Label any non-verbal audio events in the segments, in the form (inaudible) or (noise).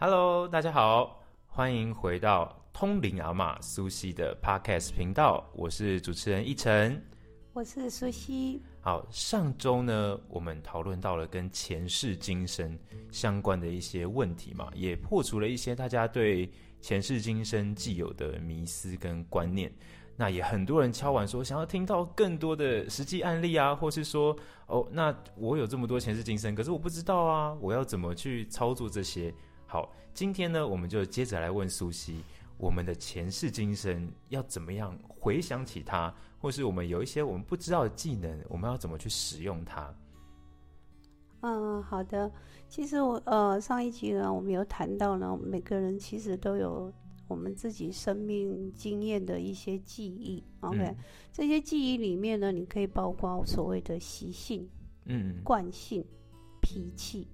Hello，大家好，欢迎回到通灵阿玛苏西的 Podcast 频道，我是主持人一晨。我是苏西。好，上周呢，我们讨论到了跟前世今生相关的一些问题嘛，也破除了一些大家对前世今生既有的迷思跟观念。那也很多人敲完说，想要听到更多的实际案例啊，或是说，哦，那我有这么多前世今生，可是我不知道啊，我要怎么去操作这些？好，今天呢，我们就接着来问苏西，我们的前世今生要怎么样回想起它，或是我们有一些我们不知道的技能，我们要怎么去使用它？嗯，好的。其实我呃上一集呢，我们有谈到呢，每个人其实都有我们自己生命经验的一些记忆。OK，这些记忆里面呢，你可以包括所谓的习性、嗯，惯性、脾气。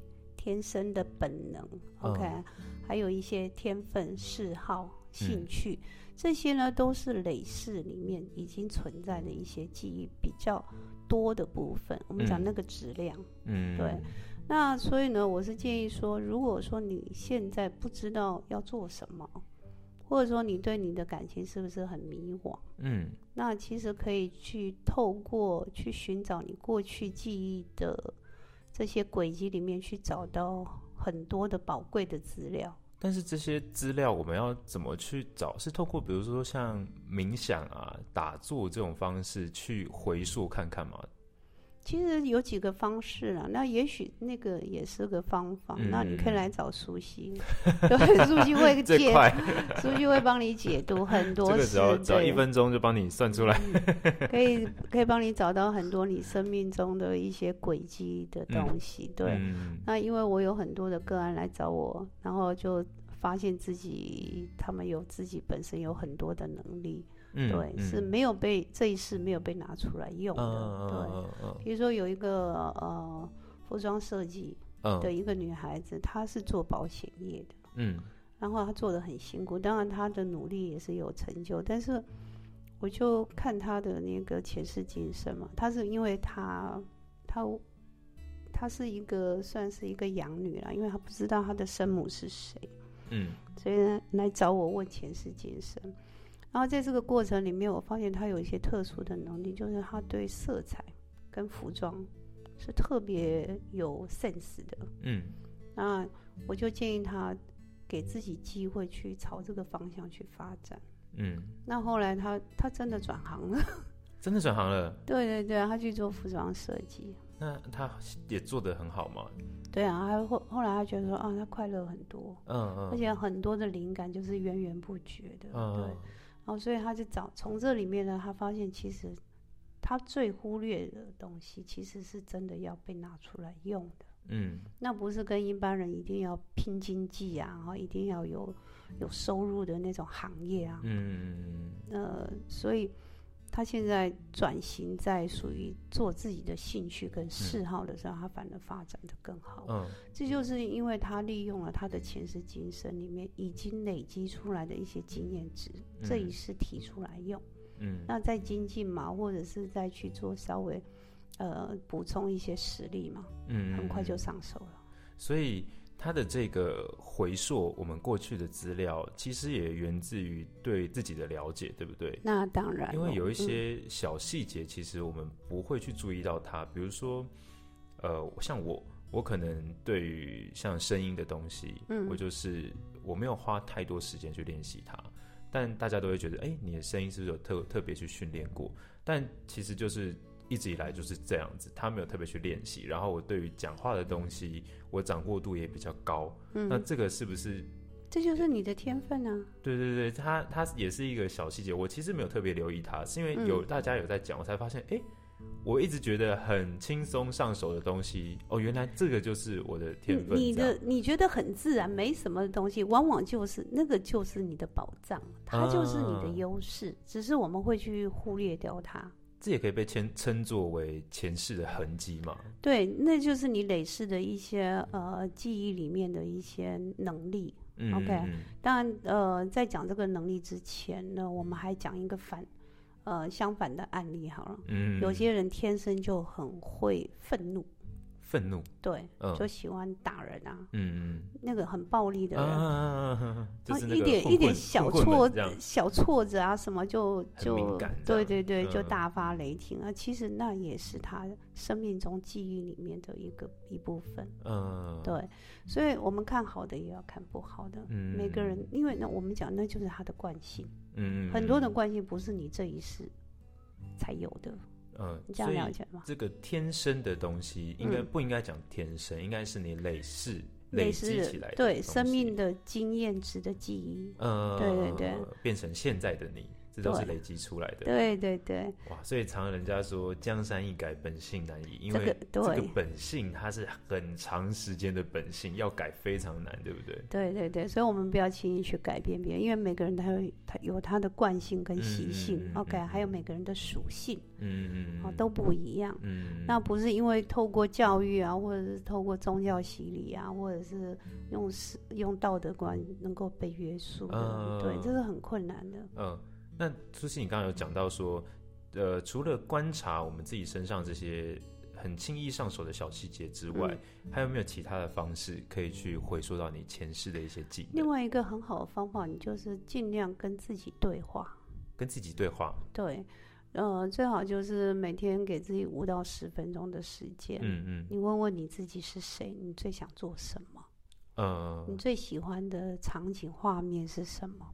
天生的本能，OK，还有一些天分、嗜好、兴趣，这些呢都是累世里面已经存在的一些记忆比较多的部分。我们讲那个质量，嗯，对。那所以呢，我是建议说，如果说你现在不知道要做什么，或者说你对你的感情是不是很迷惘，嗯，那其实可以去透过去寻找你过去记忆的。这些轨迹里面去找到很多的宝贵的资料，但是这些资料我们要怎么去找？是透过比如说像冥想啊、打坐这种方式去回溯看看吗？其实有几个方式啊，那也许那个也是个方法。那你可以来找苏西，(laughs) 对，苏西会解，苏西会帮你解读很多。这个只要只要一分钟就帮你算出来，可以可以帮你找到很多你生命中的一些轨迹的东西。对，那因为我有很多的个案来找我，然后就发现自己他们有自己本身有很多的能力。对，是没有被这一世没有被拿出来用的。对，比如说有一个呃服装设计的一个女孩子，她是做保险业的。嗯，然后她做的很辛苦，当然她的努力也是有成就。但是我就看她的那个前世今生嘛，她是因为她她她是一个算是一个养女啦，因为她不知道她的生母是谁。嗯，所以呢来找我问前世今生。然后在这个过程里面，我发现他有一些特殊的能力，就是他对色彩跟服装是特别有 sense 的。嗯，那我就建议他给自己机会去朝这个方向去发展。嗯，那后来他他真的转行了，(laughs) 真的转行了。对对对，他去做服装设计。那他也做得很好嘛？对啊，还后后来他觉得说啊，他快乐很多。嗯嗯，而且很多的灵感就是源源不绝的。嗯，对。然后，所以他就找从这里面呢，他发现其实他最忽略的东西，其实是真的要被拿出来用的。嗯，那不是跟一般人一定要拼经济啊，然后一定要有有收入的那种行业啊。嗯，呃，所以。他现在转型在属于做自己的兴趣跟嗜好的时候，他反而发展的更好。嗯，这就是因为他利用了他的前世今生里面已经累积出来的一些经验值，这一世提出来用。嗯，那在精进嘛，或者是再去做稍微呃补充一些实力嘛，嗯，很快就上手了。所以。他的这个回溯我们过去的资料，其实也源自于对自己的了解，对不对？那当然，因为有一些小细节，其实我们不会去注意到它。比如说，呃，像我，我可能对于像声音的东西，嗯，我就是我没有花太多时间去练习它，但大家都会觉得，哎，你的声音是不是有特特别去训练过？但其实就是。一直以来就是这样子，他没有特别去练习。然后我对于讲话的东西，我掌握度也比较高。嗯，那这个是不是？这就是你的天分呢？对对对，他他也是一个小细节。我其实没有特别留意他，是因为有大家有在讲，我才发现，哎，我一直觉得很轻松上手的东西，哦，原来这个就是我的天分。你的你觉得很自然，没什么东西，往往就是那个就是你的宝藏，它就是你的优势，只是我们会去忽略掉它。这也可以被称称作为前世的痕迹嘛？对，那就是你累世的一些呃记忆里面的一些能力。OK，当然呃，在讲这个能力之前呢，我们还讲一个反呃相反的案例好了。嗯，有些人天生就很会愤怒。愤怒，对，就喜欢打人啊，嗯嗯，那个很暴力的人，就是一点一点小挫小挫折啊什么就就对对对，就大发雷霆。啊。其实那也是他生命中记忆里面的一个一部分，嗯，对。所以我们看好的也要看不好的，嗯，每个人，因为那我们讲那就是他的惯性，嗯，很多的惯性不是你这一世才有的。嗯，这样了解吗？这个天生的东西，应该不应该讲天生，应该是你累世累积起来的，对生命的经验值的记忆，嗯，对对对，变成现在的你。这都是累积出来的。对对对。哇，所以常人家说江山易改，本性难移，因为这个本性它是很长时间的本性，要改非常难，对不对？对对对，所以我们不要轻易去改变别人，因为每个人他有他有他的惯性跟习性，OK，还有每个人的属性，嗯嗯，啊都不一样。嗯，那不是因为透过教育啊，或者是透过宗教洗礼啊，或者是用用道德观能够被约束的，对，这是很困难的。嗯。那苏西，你刚刚有讲到说，呃，除了观察我们自己身上这些很轻易上手的小细节之外，还有没有其他的方式可以去回溯到你前世的一些记忆？另外一个很好的方法，你就是尽量跟自己对话，跟自己对话。对，呃，最好就是每天给自己五到十分钟的时间，嗯嗯，你问问你自己是谁，你最想做什么？呃，你最喜欢的场景画面是什么？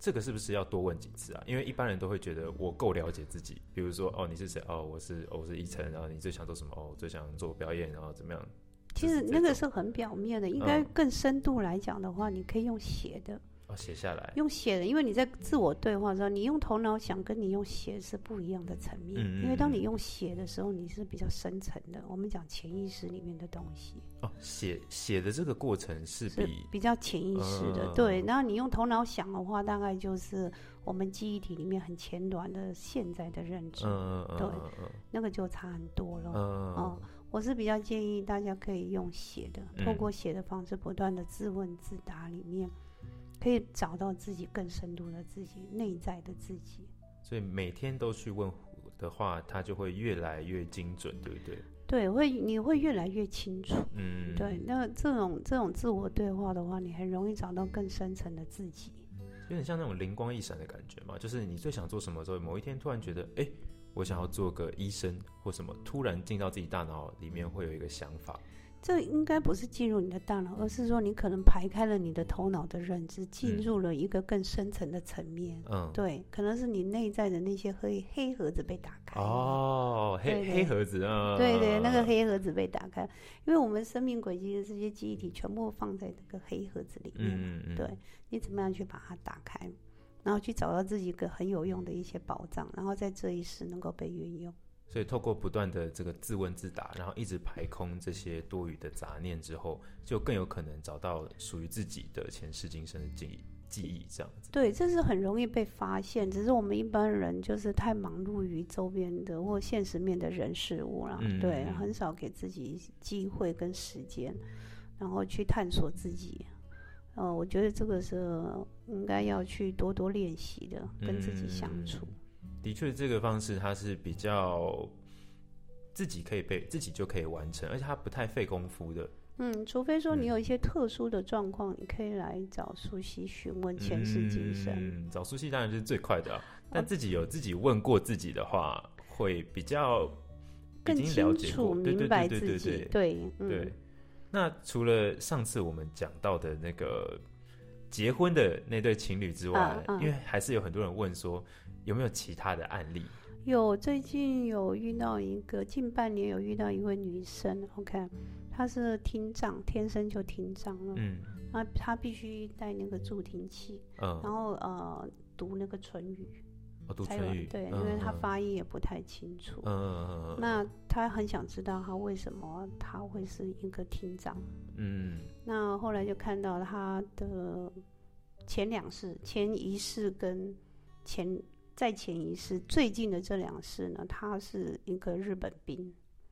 这个是不是要多问几次啊？因为一般人都会觉得我够了解自己。比如说，哦，你是谁？哦，我是，我是依晨。然后你最想做什么？哦，最想做表演，然后怎么样？其实那个是很表面的，应该更深度来讲的话，你可以用写的。写下来，用写的，因为你在自我对话的时候，你用头脑想，跟你用写是不一样的层面。因为当你用写的时候，你是比较深层的。我们讲潜意识里面的东西。哦，写写的这个过程是比比较潜意识的，对。然后你用头脑想的话，大概就是我们记忆体里面很前端的现在的认知。嗯对，那个就差很多了。嗯我是比较建议大家可以用写的，透过写的方式，不断的自问自答里面。可以找到自己更深度的自己，内在的自己。所以每天都去问的话，它就会越来越精准，对不对？对，会你会越来越清楚。嗯，对。那这种这种自我对话的话，你很容易找到更深层的自己。有点像那种灵光一闪的感觉嘛，就是你最想做什么时候，某一天突然觉得，哎，我想要做个医生或什么，突然进到自己大脑里面会有一个想法。这应该不是进入你的大脑，而是说你可能排开了你的头脑的认知，进入了一个更深层的层面。嗯，对，可能是你内在的那些黑黑盒子被打开。哦，黑黑盒子啊。对对，那个黑盒子被打开，因为我们生命轨迹的这些记忆体全部放在这个黑盒子里面。嗯嗯。对你怎么样去把它打开，然后去找到自己一个很有用的一些宝藏，然后在这一世能够被运用。所以，透过不断的这个自问自答，然后一直排空这些多余的杂念之后，就更有可能找到属于自己的前世今生的记忆。记忆这样子。对，这是很容易被发现，只是我们一般人就是太忙碌于周边的或现实面的人事物了，对，很少给自己机会跟时间，然后去探索自己。呃，我觉得这个是应该要去多多练习的，跟自己相处。的确，这个方式它是比较自己可以被自己就可以完成，而且它不太费功夫的。嗯，除非说你有一些特殊的状况，你可以来找苏西询问前世今生。嗯，找苏西当然是最快的，但自己有自己问过自己的话，会比较更清楚明白自己。对对。那除了上次我们讲到的那个结婚的那对情侣之外，因为还是有很多人问说。有没有其他的案例？有，最近有遇到一个，近半年有遇到一位女生，OK，她是听障，天生就听障了，嗯，那她必须带那个助听器，嗯，然后呃读那个唇语，哦，读唇语，对，因为他发音也不太清楚，嗯嗯嗯，那他很想知道他为什么他会是一个厅长，嗯，那后来就看到他的前两世、前一世跟前。在前一世最近的这两世呢，他是一个日本兵，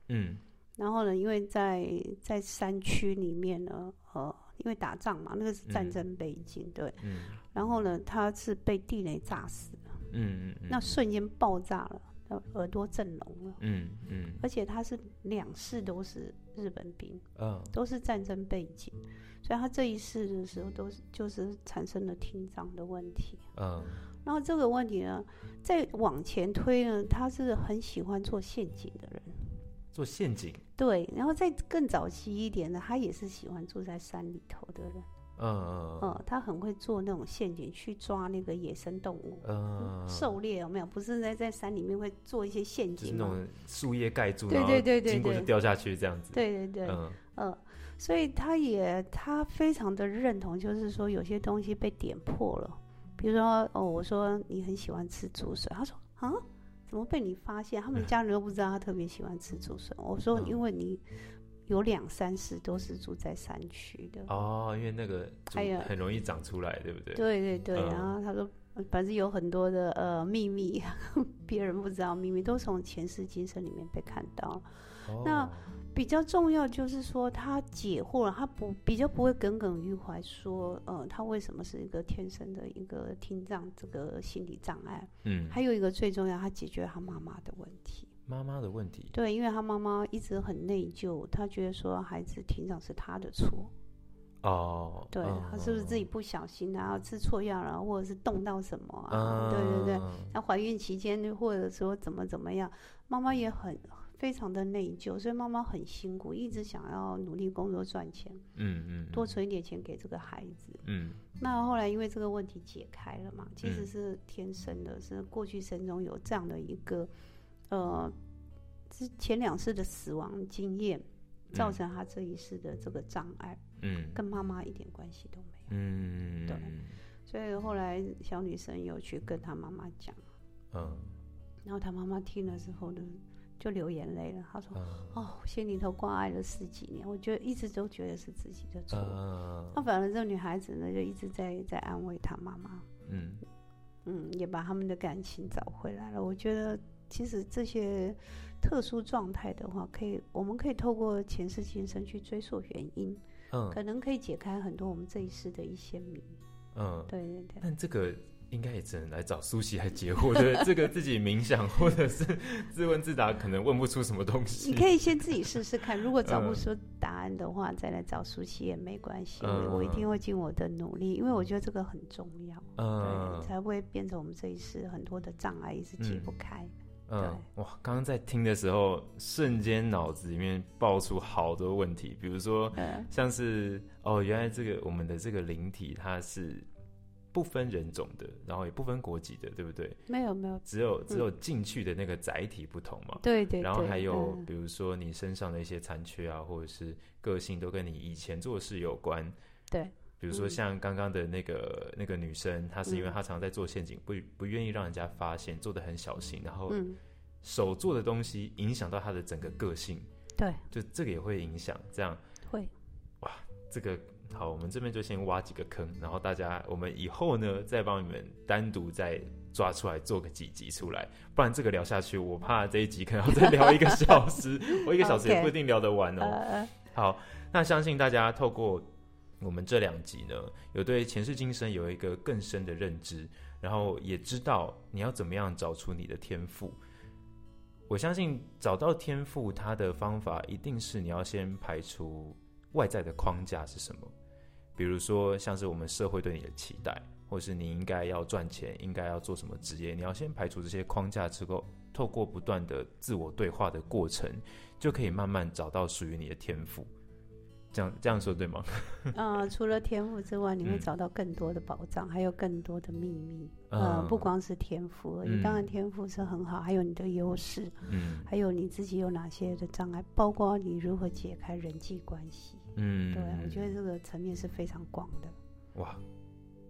嗯，然后呢，因为在在山区里面呢，呃，因为打仗嘛，那个是战争背景，对，嗯，然后呢，他是被地雷炸死的，嗯嗯，那瞬间爆炸了，耳朵震聋了。嗯嗯。而且他是两世都是日本兵，嗯，都是战争背景，所以他这一世的时候都是就是产生了听障的问题。嗯。然后这个问题呢，再往前推呢，他是很喜欢做陷阱的人。做陷阱。对，然后再更早期一点呢，他也是喜欢住在山里头的人。嗯嗯嗯，他很会做那种陷阱去抓那个野生动物，嗯，狩猎有没有？不是在在山里面会做一些陷阱那种树叶盖住，对对对对，经过就掉下去这样子。对对对，嗯嗯，所以他也他非常的认同，就是说有些东西被点破了。比如说哦，我说你很喜欢吃竹笋，他说啊，怎么被你发现？他们家人都不知道他特别喜欢吃竹笋。我说因为你有两三世都是住在山区的哦，因为那个有很容易长出来，对不对？对对对。然后他说，反正有很多的呃秘密，(laughs) 别人不知道秘密，都从前世今生里面被看到。那。比较重要就是说，他解惑了，他不比较不会耿耿于怀，说，呃，他为什么是一个天生的一个听障这个心理障碍？嗯，还有一个最重要，他解决了他妈妈的问题。妈妈的问题？对，因为他妈妈一直很内疚，他觉得说孩子庭长是他的错。哦，对他是不是自己不小心啊，吃错药了，或者是动到什么啊？对对对，那怀孕期间或者说怎么怎么样，妈妈也很。非常的内疚，所以妈妈很辛苦，一直想要努力工作赚钱，嗯嗯，多存一点钱给这个孩子，嗯。那后来因为这个问题解开了嘛，其实是天生的，是过去生中有这样的一个，呃，之前两次的死亡经验，造成他这一世的这个障碍，嗯，跟妈妈一点关系都没有，嗯，对。所以后来小女生有去跟她妈妈讲，嗯，然后她妈妈听了之后呢。就流眼泪了。他说：“哦，心里头挂碍了十几年，我觉得一直都觉得是自己的错。那反而这个女孩子呢，就一直在在安慰她妈妈。嗯嗯，也把他们的感情找回来了。我觉得其实这些特殊状态的话，可以我们可以透过前世今生去追溯原因，嗯，可能可以解开很多我们这一世的一些谜。嗯，对对对。但这个。应该也只能来找苏西来解惑，对这个自己冥想或者是自问自答，可能问不出什么东西。你可以先自己试试看，如果找不出答案的话，再来找苏西也没关系。我一定会尽我的努力，因为我觉得这个很重要，对，才会变成我们这一世很多的障碍一直解不开。嗯，哇，刚刚在听的时候，瞬间脑子里面爆出好多问题，比如说，像是哦，原来这个我们的这个灵体它是。不分人种的，然后也不分国籍的，对不对？没有没有，只有只有进去的那个载体不同嘛。对对。然后还有比如说你身上的一些残缺啊，或者是个性，都跟你以前做事有关。对。比如说像刚刚的那个那个女生，她是因为她常在做陷阱，不不愿意让人家发现，做的很小心，然后手做的东西影响到她的整个个性。对。就这个也会影响，这样。会。哇，这个。好，我们这边就先挖几个坑，然后大家，我们以后呢再帮你们单独再抓出来做个几集出来，不然这个聊下去，我怕这一集可能要再聊一个 (laughs) 小时，我一个小时也不一定聊得完哦。好，那相信大家透过我们这两集呢，有对前世今生有一个更深的认知，然后也知道你要怎么样找出你的天赋。我相信找到天赋，它的方法一定是你要先排除外在的框架是什么。比如说，像是我们社会对你的期待，或是你应该要赚钱，应该要做什么职业，你要先排除这些框架之后，透过不断的自我对话的过程，就可以慢慢找到属于你的天赋。这样这样说对吗？嗯，(laughs) 除了天赋之外，你会找到更多的宝藏，还有更多的秘密。嗯，不光是天赋而已，当然天赋是很好，还有你的优势，嗯，还有你自己有哪些的障碍，包括你如何解开人际关系。嗯，对，我觉得这个层面是非常广的。哇，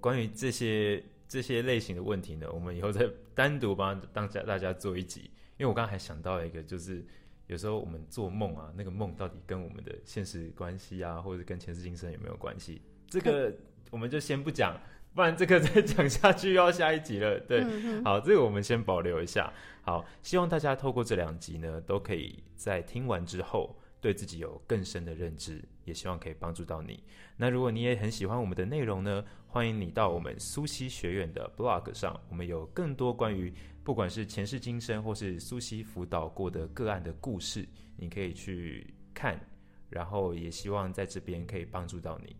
关于这些这些类型的问题呢，我们以后再单独帮大家大家做一集。因为我刚才还想到一个，就是有时候我们做梦啊，那个梦到底跟我们的现实关系啊，或者跟前世今生有没有关系？这个我们就先不讲，不然这个再 (laughs) 讲下去又要下一集了。对，好，这个我们先保留一下。好，希望大家透过这两集呢，都可以在听完之后。对自己有更深的认知，也希望可以帮助到你。那如果你也很喜欢我们的内容呢，欢迎你到我们苏西学院的 blog 上，我们有更多关于。不管是前世今生或是苏西辅导过的个案的故事，你可以去看，然后也希望在这边可以帮助到你。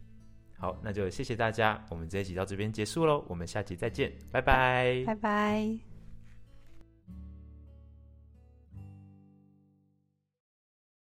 好，那就谢谢大家，我们这一集到这边结束喽，我们下集再见，拜拜，拜拜。